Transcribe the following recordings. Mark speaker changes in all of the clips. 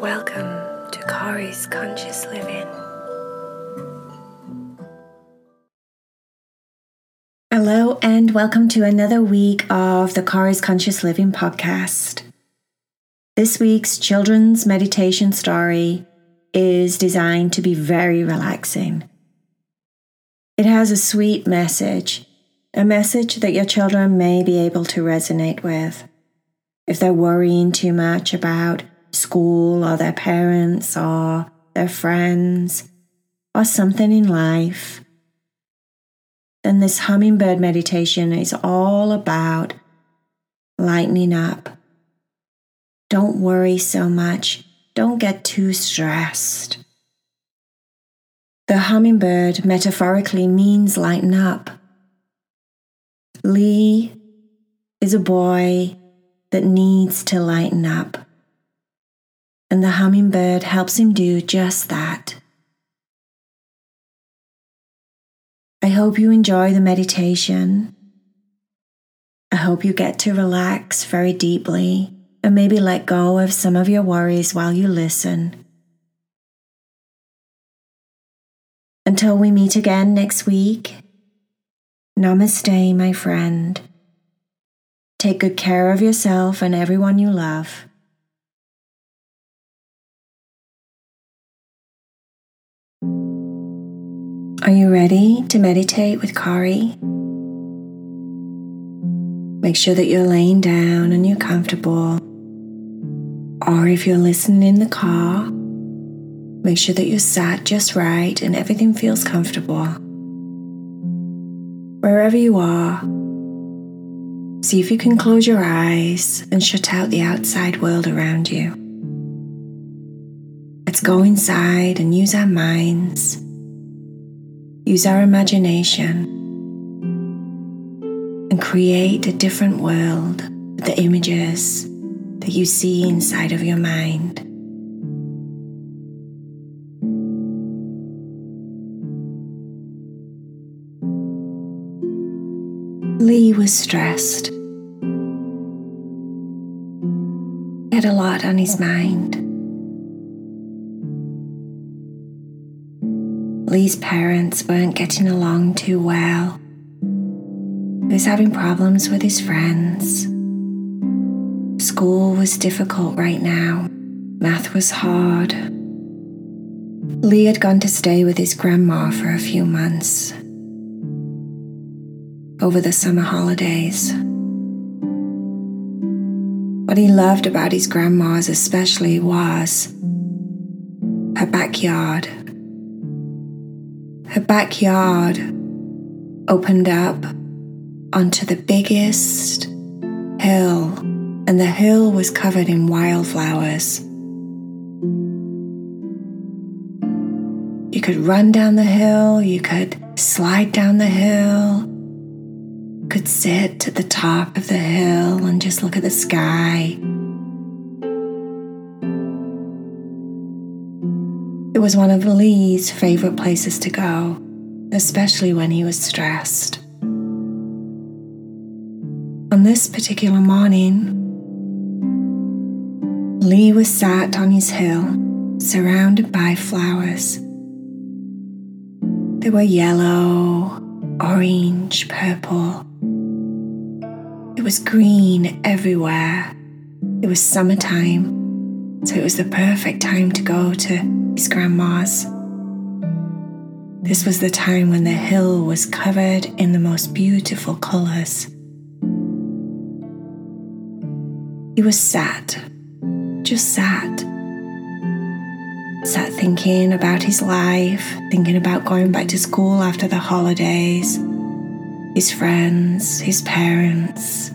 Speaker 1: Welcome to Kari's Conscious Living.
Speaker 2: Hello, and welcome to another week of the Kari's Conscious Living podcast. This week's children's meditation story is designed to be very relaxing. It has a sweet message, a message that your children may be able to resonate with. If they're worrying too much about school or their parents or their friends or something in life, then this hummingbird meditation is all about lightening up. Don't worry so much. Don't get too stressed. The hummingbird metaphorically means lighten up. Lee is a boy that needs to lighten up and the hummingbird helps him do just that. I hope you enjoy the meditation. I hope you get to relax very deeply and maybe let go of some of your worries while you listen. Until we meet again next week, namaste, my friend. Take good care of yourself and everyone you love. Are you ready to meditate with Kari? Make sure that you're laying down and you're comfortable. Or if you're listening in the car, make sure that you're sat just right and everything feels comfortable. Wherever you are, see if you can close your eyes and shut out the outside world around you. Let's go inside and use our minds use our imagination and create a different world with the images that you see inside of your mind. Lee was stressed. He had a lot on his mind. Lee's parents weren't getting along too well. He was having problems with his friends. School was difficult right now. Math was hard. Lee had gone to stay with his grandma for a few months over the summer holidays. What he loved about his grandma's, especially, was her backyard her backyard opened up onto the biggest hill, and the hill was covered in wildflowers. You could run down the hill, you could slide down the hill, could sit at the top of the hill and just look at the sky. It was one of Lee's favorite places to go, especially when he was stressed. On this particular morning, Lee was sat on his hill, surrounded by flowers. They were yellow, orange, purple. It was green everywhere. It was summertime, so it was the perfect time to go to grandma's. This was the time when the hill was covered in the most beautiful colours. He was sat, just sat, sat thinking about his life, thinking about going back to school after the holidays, his friends, his parents.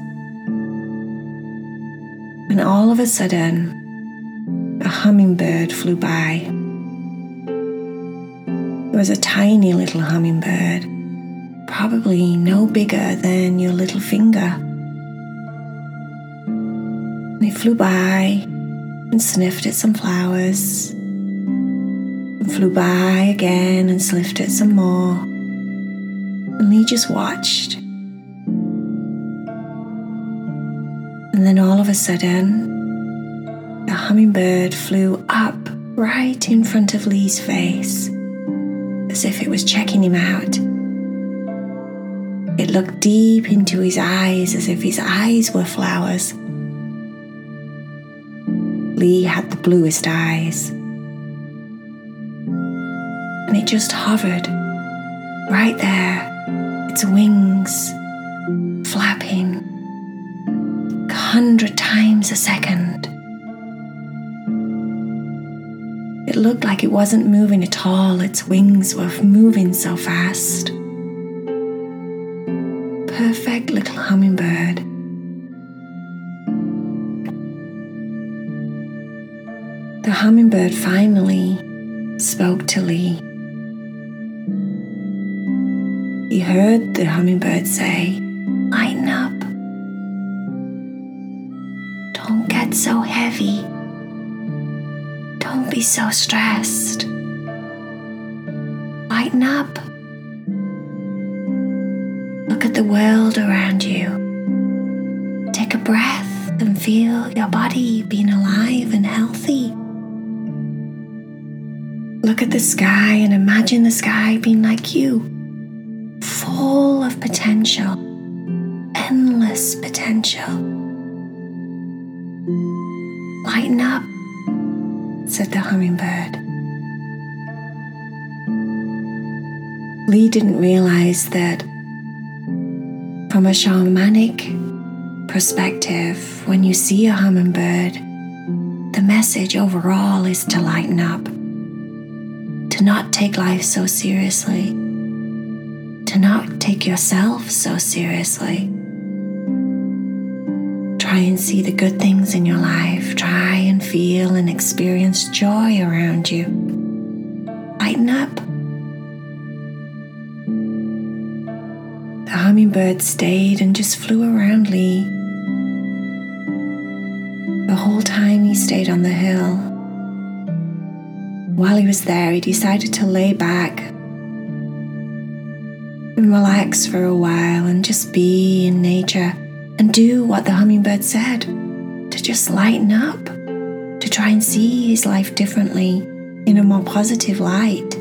Speaker 2: And all of a sudden, a hummingbird flew by. It was a tiny little hummingbird, probably no bigger than your little finger. It flew by and sniffed at some flowers, and flew by again and sniffed at some more. And Lee just watched. And then all of a sudden, the hummingbird flew up right in front of Lee's face, as if it was checking him out. It looked deep into his eyes as if his eyes were flowers. Lee had the bluest eyes. And it just hovered right there, its wings flapping a hundred times a second. It looked like it wasn't moving at all, its wings were moving so fast. Perfect little hummingbird. The hummingbird finally spoke to Lee. He heard the hummingbird say, Lighten up. Don't get so heavy. Be so stressed. Lighten up. Look at the world around you. Take a breath and feel your body being alive and healthy. Look at the sky and imagine the sky being like you full of potential, endless potential. Lighten up, said the hummingbird. Lee didn't realize that from a shamanic perspective, when you see a hummingbird, the message overall is to lighten up, to not take life so seriously to not take yourself so seriously. Try and see the good things in your life. Try and feel and experience joy around you. Lighten up. The hummingbird stayed and just flew around Lee. The whole time he stayed on the hill. While he was there, he decided to lay back and relax for a while and just be in nature and do what the hummingbird said to just lighten up, to try and see his life differently in a more positive light.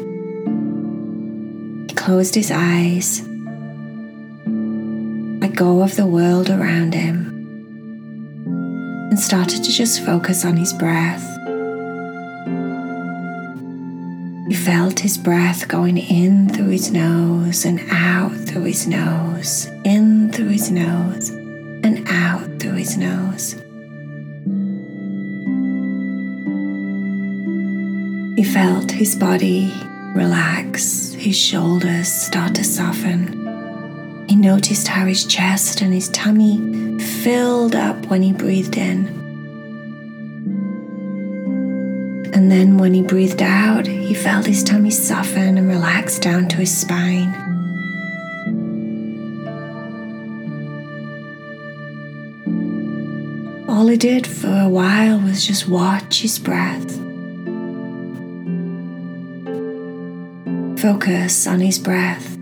Speaker 2: He closed his eyes, let go of the world around him, and started to just focus on his breath. He felt his breath going in through his nose and out through his nose, in through his nose and out through his nose. He felt his body relax, his shoulders start to soften. He noticed how his chest and his tummy filled up when he breathed in. And then when he breathed out, he felt his tummy soften and relax down to his spine. All he did for a while was just watch his breath. Focus on his breath.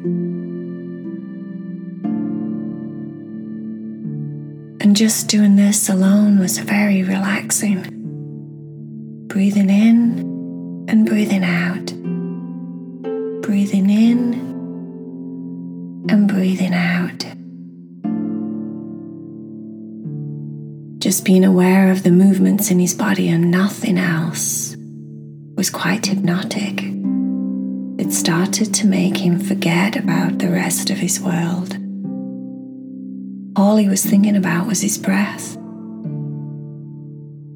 Speaker 2: And just doing this alone was very relaxing breathing in and breathing out, breathing in and breathing out. Being aware of the movements in his body and nothing else was quite hypnotic. It started to make him forget about the rest of his world. All he was thinking about was his breath.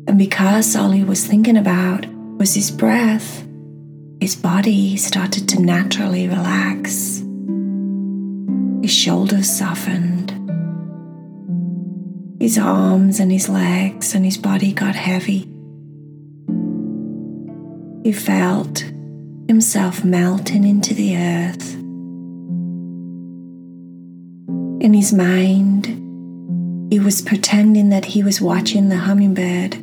Speaker 2: And because all he was thinking about was his breath, his body started to naturally relax. His shoulders softened. His arms and his legs and his body got heavy. He felt himself melting into the earth. In his mind, he was pretending that he was watching the hummingbird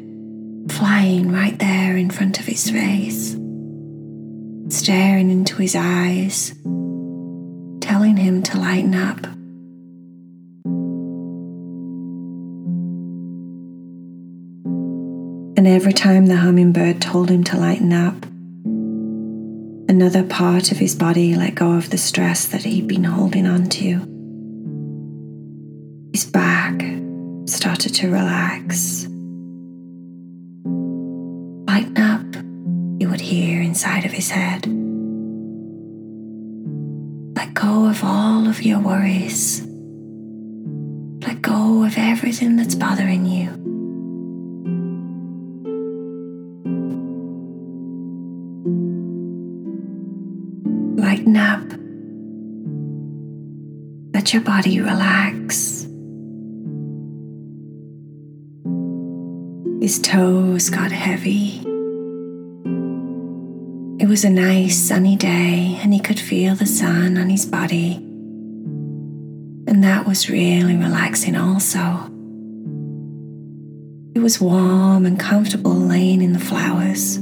Speaker 2: flying right there in front of his face, staring into his eyes, telling him to lighten up. And every time the hummingbird told him to lighten up, another part of his body let go of the stress that he'd been holding on to. His back started to relax. Lighten up, he would hear inside of his head. Let go of all of your worries. Let go of everything that's bothering you. Lighten up. Let your body relax. His toes got heavy. It was a nice sunny day, and he could feel the sun on his body. And that was really relaxing, also. It was warm and comfortable laying in the flowers.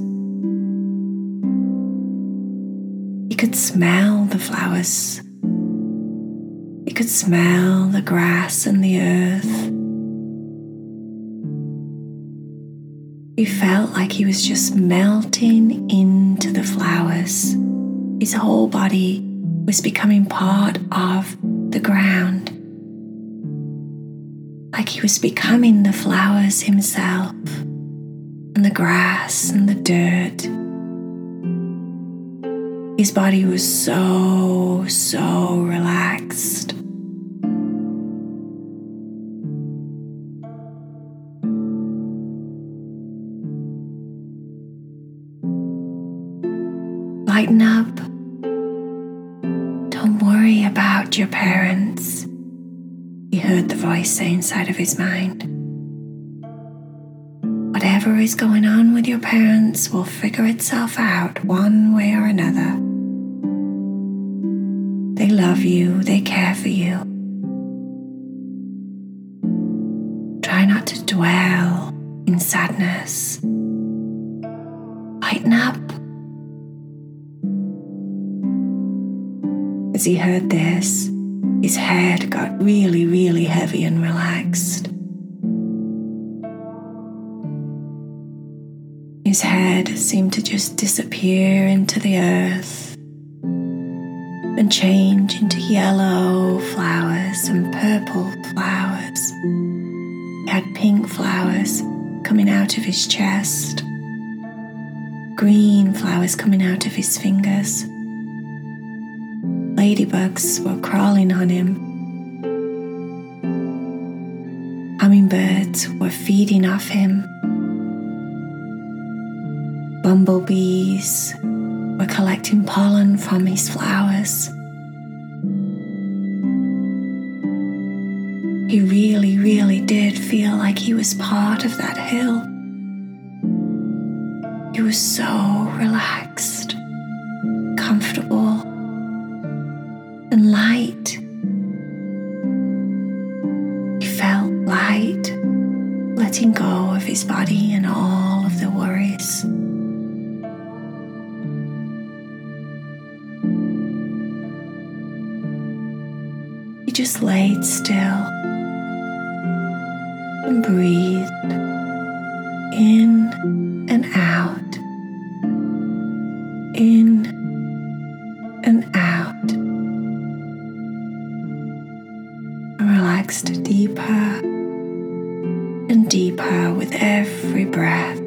Speaker 2: Could smell the flowers. He could smell the grass and the earth. He felt like he was just melting into the flowers. His whole body was becoming part of the ground. Like he was becoming the flowers himself, and the grass and the dirt. His body was so, so relaxed. lighten up. Don't worry about your parents, he heard the voice say inside of his mind. Whatever is going on with your parents will figure itself out one way or another. Love you, they care for you. Try not to dwell in sadness. Lighten up. As he heard this, his head got really, really heavy and relaxed. His head seemed to just disappear into the earth and change into yellow flowers and purple flowers. He had pink flowers coming out of his chest, green flowers coming out of his fingers Ladybugs were crawling on him. Hummingbirds were feeding off him. Bumblebees collecting pollen from his flowers. He really, really did feel like he was part of that hill. He was so relaxed, comfortable and light. He felt light, letting go of his body and all of the worries. Just laid still and breathed in and out, in and out. relaxed deeper and deeper with every breath.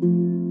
Speaker 2: thank you